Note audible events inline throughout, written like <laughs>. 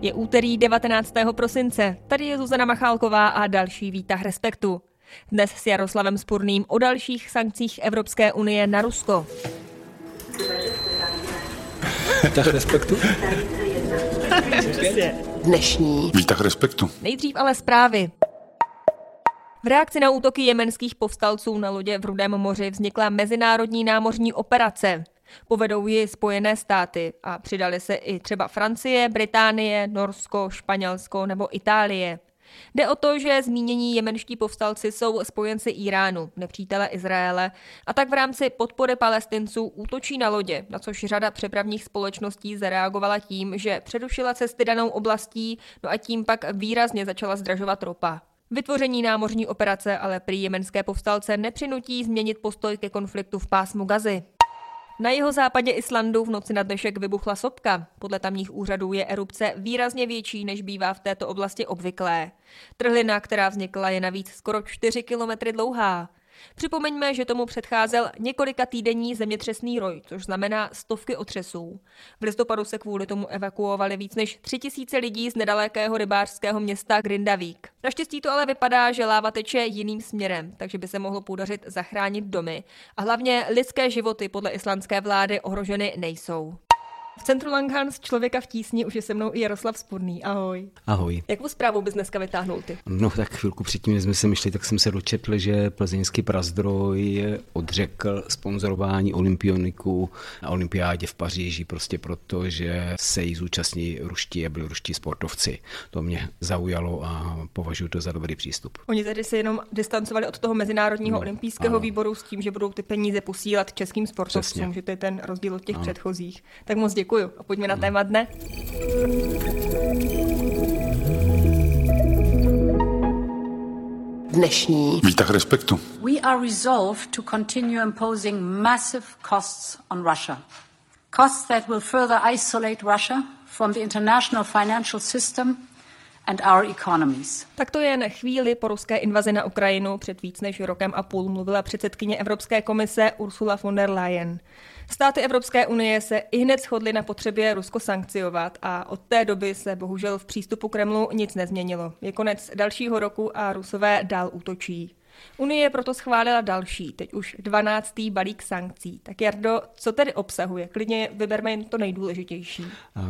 Je úterý 19. prosince. Tady je Zuzana Machálková a další výtah Respektu. Dnes s Jaroslavem Spurným o dalších sankcích Evropské unie na Rusko. Výtah Respektu? Dnešní Výtah Respektu. Nejdřív ale zprávy. V reakci na útoky jemenských povstalců na lodě v Rudém moři vznikla mezinárodní námořní operace. Povedou ji Spojené státy a přidali se i třeba Francie, Británie, Norsko, Španělsko nebo Itálie. Jde o to, že zmínění jemenští povstalci jsou spojenci Iránu, nepřítele Izraele, a tak v rámci podpory palestinců útočí na lodě, na což řada přepravních společností zareagovala tím, že přerušila cesty danou oblastí, no a tím pak výrazně začala zdražovat ropa. Vytvoření námořní operace ale prý jemenské povstalce nepřinutí změnit postoj ke konfliktu v pásmu Gazy. Na jeho západě Islandu v noci na dnešek vybuchla sopka. Podle tamních úřadů je erupce výrazně větší, než bývá v této oblasti obvyklé. Trhlina, která vznikla, je navíc skoro 4 kilometry dlouhá. Připomeňme, že tomu předcházel několika týdenní zemětřesný roj, což znamená stovky otřesů. V listopadu se kvůli tomu evakuovali víc než tři tisíce lidí z nedalekého rybářského města Grindavík. Naštěstí to ale vypadá, že láva teče jiným směrem, takže by se mohlo podařit zachránit domy. A hlavně lidské životy podle islandské vlády ohroženy nejsou. V centru Langhans člověka v tísni už je se mnou i Jaroslav Spodný. Ahoj. Ahoj. Jakou zprávu bys dneska vytáhnul ty? No tak chvilku předtím, než jsme se myšli, tak jsem se dočetl, že plzeňský prazdroj odřekl sponzorování olympioniků na olympiádě v Paříži prostě proto, že se jí zúčastní ruští a byli ruští sportovci. To mě zaujalo a považuji to za dobrý přístup. Oni tedy se jenom distancovali od toho Mezinárodního No, olympijského ano. výboru s tím, že budou ty peníze posílat českým sportovcům, Přesně. že to je ten rozdíl od těch Ano. předchozích. Tak moc děkuju a pojďme na téma dne. dnešní Výtah Respektu. We are resolved to continue imposing massive costs on Russia. Costs that will further isolate Russia from the international financial system and our economies. Tak to jen chvíli po ruské invazi na Ukrajinu před víc než rokem a půl mluvila předsedkyně Evropské komise Ursula von der Leyen. Státy Evropské unie se i hned shodly na potřebě Rusko sankciovat a od té doby se bohužel v přístupu Kremlu nic nezměnilo. Je konec dalšího roku a Rusové dál útočí. Unie proto schválila další, teď už 12. balík sankcí. Tak Jardo, co tedy obsahuje? Klidně vyberme jen to nejdůležitější.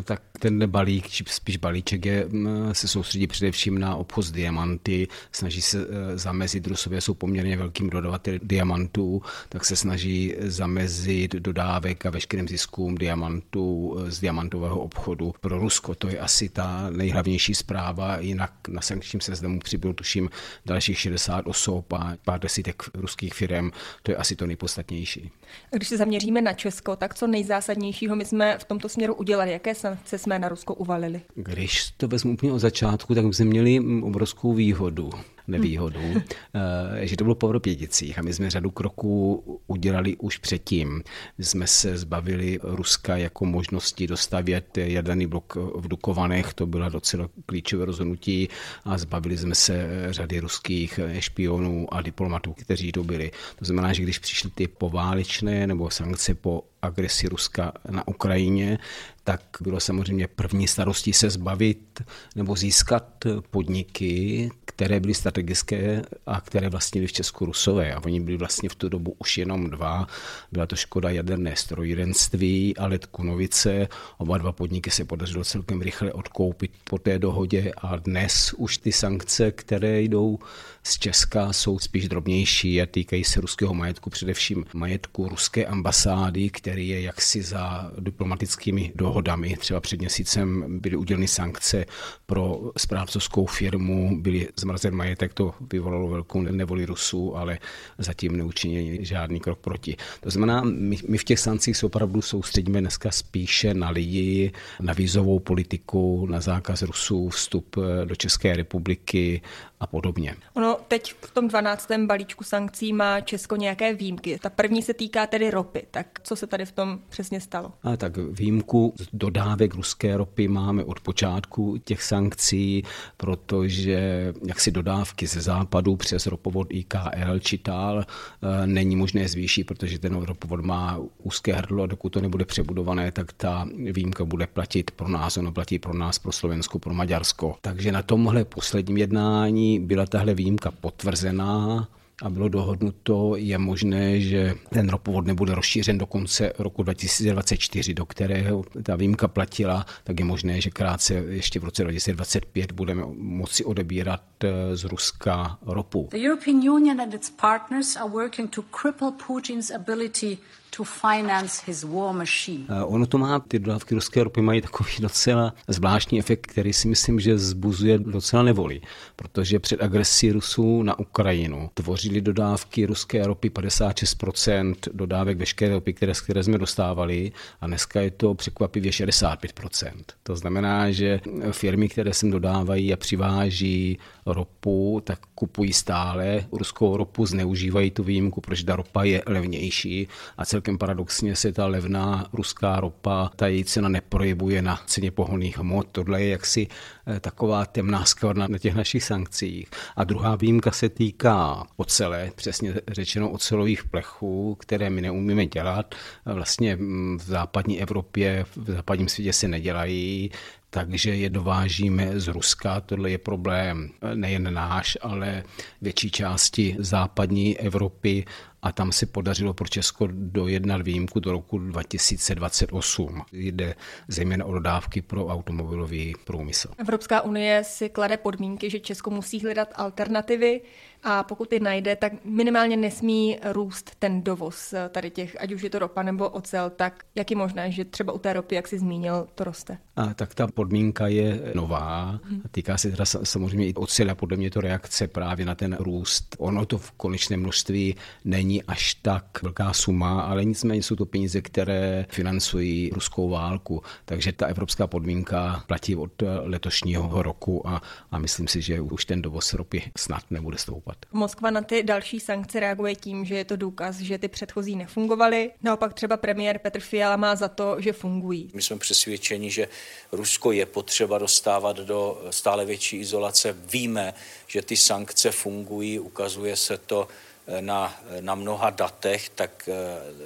Tak ten balík, či spíš balíček je, se soustředí především na obchod s diamanty, snaží se e, zamezit, Rusové jsou poměrně velkým dodavateli diamantů, tak se snaží zamezit dodávek a veškerým ziskům diamantů e, z diamantového obchodu pro Rusko. To je asi ta nejhlavnější zpráva, jinak na sankčním seznamu přibylo tuším dalších 60 osob a pár desítek ruských firm, to je asi to nejpodstatnější. A Když se zaměříme na Česko, tak co nejzásadnějšího my jsme v tomto směru udělali? Jaké sankce jsme na Rusko uvalili? Když to vezmu úplně od začátku, tak jsme měli obrovskou výhodu, nevýhodu, eh, že to bylo po Vrběticích a my jsme řadu kroků udělali už předtím. My jsme se zbavili Ruska jako možnosti dostavět jaderný blok v Dukovanech, to byla docela klíčové rozhodnutí a zbavili jsme se řady ruských špionů a diplomatů, kteří to byli. To znamená, že když přišly ty poválečné nebo sankce po agresi Ruska na Ukrajině, tak bylo samozřejmě první starostí se zbavit nebo získat podniky, které byly strategické a které vlastnili v Česku Rusové. A oni byli vlastně v tu dobu už jenom dva. Byla to Škoda jaderné strojírenství a Let Kunovice. Oba dva podniky se podařilo celkem rychle odkoupit po té dohodě a dnes už ty sankce, které jdou z Česka, jsou spíš drobnější a týkají se ruského majetku, především majetku ruské ambasády, který je jaksi za diplomatickými dohodami. Třeba před měsícem byly uděleny sankce pro správcovskou firmu, byly zmrazen majetek, to vyvolalo velkou nevoli Rusů, ale zatím neučinili žádný krok proti. To znamená, my, my v těch sankcích se opravdu soustředíme dneska spíše na lidi, na vízovou politiku, na zákaz Rusů vstup do České republiky a podobně. Ono teď v tom 12. balíčku sankcí má Česko nějaké výjimky. Ta první se týká tedy ropy. Tak co se tady v tom přesně stalo? A tak výjimku z dodávek ruské ropy máme od počátku těch sankcí, protože jaksi dodávky ze západu přes ropovod IKL či TAL eh, není možné zvýšit, protože ten ropovod má úzké hrdlo a dokud to nebude přebudované, tak ta výjimka bude platit pro nás, ono platí pro nás, pro Slovensko, pro Maďarsko. Takže na tomhle posledním jednání byla tahle výjimka potvrzená a bylo dohodnuto, je možné, že ten ropovod nebude rozšířen do konce roku 2024, do kterého ta výjimka platila, tak je možné, že krátce ještě v roce 2025 budeme moci odebírat eh, z Ruska ropu. The European Union and its partners are working to cripple Putin's ability to finance his war machine. Ono to má, ty dodávky ruské ropy mají takový <laughs> docela zvláštní efekt, který si myslím, že zbuzuje docela nevoli, protože před agresí Rusů na Ukrajinu tvořili dodávky ruské ropy 56% dodávek veškeré ropy, které, které jsme dostávali a dneska je to překvapivě 65%. To znamená, že firmy, které sem dodávají a přiváží ropu, tak kupují stále ruskou ropu, zneužívají tu výjimku, protože ta ropa je levnější a celkem paradoxně se ta levná ruská ropa, ta její cena neprojevuje na ceně pohonných hmot. Tohle je jaksi eh, taková temná skvrna na těch našich sankcích. A druhá výjimka se týká ocele, přesně řečeno ocelových plechů, které my neumíme dělat. Vlastně mm, v západní Evropě, v západním světě se nedělají takže je dovážíme z Ruska. Tohle je problém nejen náš, ale větší části západní Evropy a tam se podařilo pro Česko dojednat výjimku do roku 2028. Jde zejména o dodávky pro automobilový průmysl. Evropská unie si klade podmínky, že Česko musí hledat alternativy a pokud je najde, tak minimálně nesmí růst ten dovoz tady těch, ať už je to ropa nebo ocel, tak jak je možné, že třeba u té ropy, jak jsi zmínil, to roste? A tak ta podmínka je nová, týká se teda samozřejmě i ocel a podle mě to reakce právě na ten růst. Ono to v konečném množství není až tak velká suma, ale nicméně jsou to peníze, které financují ruskou válku, takže ta evropská podmínka platí od letošního roku a, a myslím si, že už ten dovoz ropy snad nebude stoupat. Moskva na ty další sankce reaguje tím, že je to důkaz, že ty předchozí nefungovaly. Naopak třeba premiér Petr Fiala má za to, že fungují. My jsme přesvědčeni, že Rusko je potřeba dostávat do stále větší izolace. Víme, že ty sankce fungují, ukazuje se to eh, na, na mnoha datech, tak eh,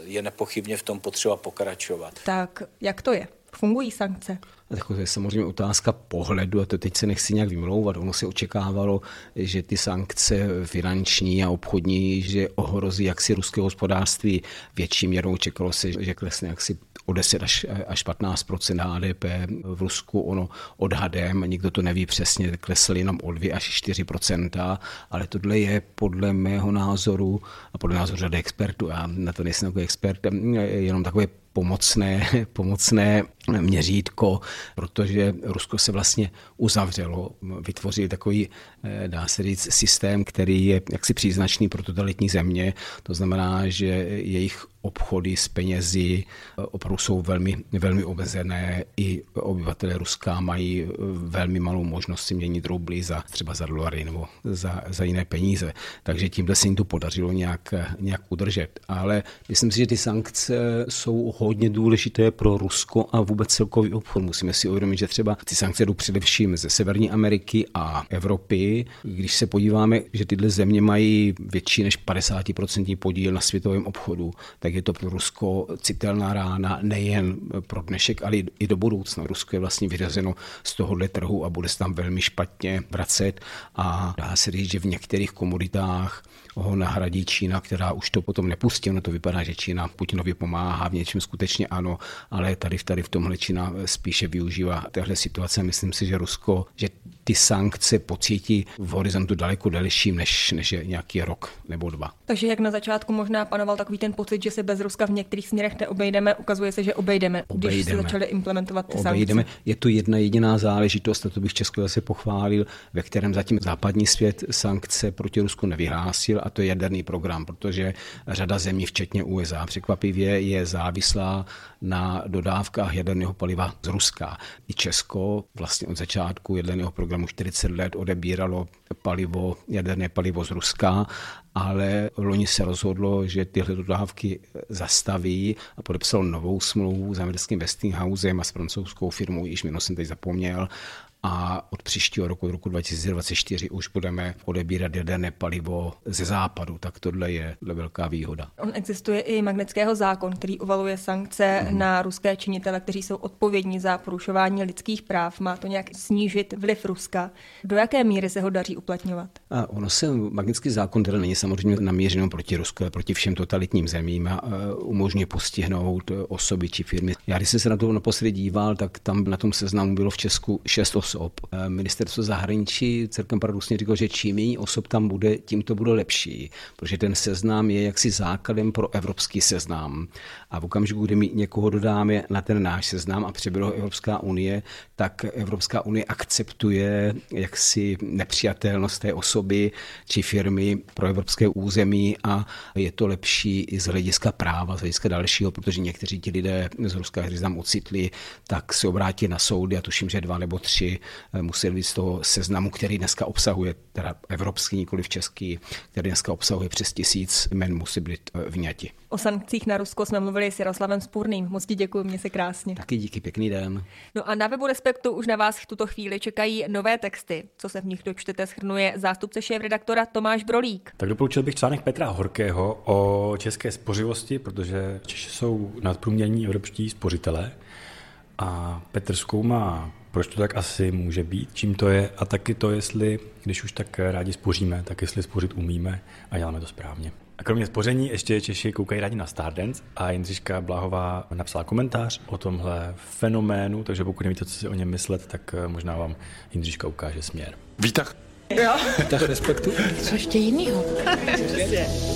je nepochybně v tom potřeba pokračovat. Tak jak to je? Fungují sankce? Tak to je samozřejmě otázka pohledu a to teď se nechci nějak vymlouvat. Ono se očekávalo, že ty sankce finanční a obchodní, že ohrozí jaksi ruské hospodářství větší měrou. Čekalo se, že klesne jaksi o 10 až, až 15% HDP v Rusku. Ono odhadem, nikdo to neví přesně, klesl jenom o 2 až 4% ale tohle je podle mého názoru a podle názoru řady expertů, já na to nejsem jako expert, jenom takové pomocné, <laughs> pomocné měřítko, protože Rusko se vlastně uzavřelo, vytvořili takový, eh, dá se říct, systém, který je jaksi příznačný pro totalitní země. To znamená, že jejich obchody s penězi eh, opravdu jsou velmi, velmi omezené. I obyvatelé Ruska mají eh, velmi malou možnost si měnit rubly za třeba za dolary nebo za, za jiné peníze. Takže tímhle se jim to podařilo nějak, nějak udržet. Ale myslím si, že ty sankce jsou hodně důležité pro Rusko a vůbec celkový obchod. Musíme si uvědomit, že třeba ty sankce jdou především ze Severní Ameriky a Evropy. Když se podíváme, že tyhle země mají větší než 50% podíl na světovém obchodu, tak je to pro Rusko citelná rána nejen pro dnešek, ale i do budoucna. Rusko je vlastně vyřazeno z tohohle trhu a bude se tam velmi špatně vracet a dá se říct, že v některých komoditách ho nahradí Čína, která už to potom nepustí. Ono to vypadá, že Čína Putinovi pomáhá v něčem skutečně ano, ale tady, tady v tomhle Čína spíše využívá téhle situace. Myslím si, že Rusko, že ty sankce pocítí v horizontu daleko delším, než, než je nějaký rok nebo dva. Takže jak na začátku možná panoval takový ten pocit, že se bez Ruska v některých směrech neobejdeme, ukazuje se, že obejdeme, obejdeme. když se začali implementovat ty obejdeme. sankce. Je to jedna jediná záležitost, a to bych Česko zase pochválil, ve kterém zatím západní svět sankce proti Rusku nevyhlásil, a to je jaderný program, protože řada zemí, včetně USA, překvapivě je závislá na dodávkách jaderného paliva z Ruska. I Česko vlastně od začátku jaderného programu 40 let odebíralo palivo, jaderné palivo z Ruska, ale loni se rozhodlo, že tyhle dodávky zastaví a podepsal novou smlouvu s americkým Westinghousem a s francouzskou firmou, již jméno jsem teď zapomněl, a od příštího roku, roku 2024, už budeme odebírat jaderné palivo ze západu. Tak tohle je velká výhoda. On existuje i magnického zákon, který uvaluje sankce mm. na ruské činitele, kteří jsou odpovědní za porušování lidských práv. Má to nějak snížit vliv Ruska. Do jaké míry se ho daří uplatňovat? A ono se, magnický zákon teda není samozřejmě namířený proti Rusku, ale proti všem totalitním zemím a umožňuje postihnout osoby či firmy. Já když jsem se na to naposledy díval, tak tam na tom seznamu bylo v Česku šest osob osob. Eh, ministerstvo zahraničí celkem paradoxně říkalo, že čím méně osob tam bude, tím to bude lepší, protože ten seznam je jaksi základem pro evropský seznam. A v okamžiku, kdy my někoho dodáme na ten náš seznam a přibylo Evropská unie, tak Evropská unie akceptuje jaksi nepřijatelnost té osoby či firmy pro evropské území a je to lepší i z hlediska práva, z hlediska dalšího, protože někteří ti lidé z Ruska, kteří tam ocitli, tak se obrátí na soudy a tuším, že dva nebo tři Eh, museli být z toho seznamu, který dneska obsahuje, teda evropský, nikoli v český, který dneska obsahuje přes tisíc men, musí být eh, vyňati. O sankcích na Rusko jsme mluvili s Jaroslavem Spurným. Moc ti děkuji, mě se krásně. Taky díky, pěkný den. No a na webu Respektu už na vás v tuto chvíli čekají nové texty. Co se v nich dočtete, schrnuje zástupce šéf-redaktora Tomáš Brolík. Tak doporučil bych článek Petra Horkého o české spořivosti, protože Češi jsou nadprůměrní evropští spořitelé a Petr zkoumá proč to tak asi může být, čím to je a taky to, jestli, když už tak rádi spoříme, tak jestli spořit umíme a děláme to správně. A kromě spoření ještě Češi koukají rádi na Stardance a Jindřiška Blahová napsala komentář o tomhle fenoménu, takže pokud nevíte, co si o něm myslet, tak eh, možná vám Jindřiška ukáže směr. Výtah. Jo. Výtah respektu. Co ještě jinýho?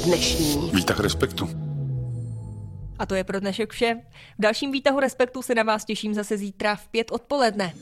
Dnešní. Výtah respektu. A to je pro dnešek vše. V dalším výtahu Respektu se na vás těším zase zítra v pět odpoledne.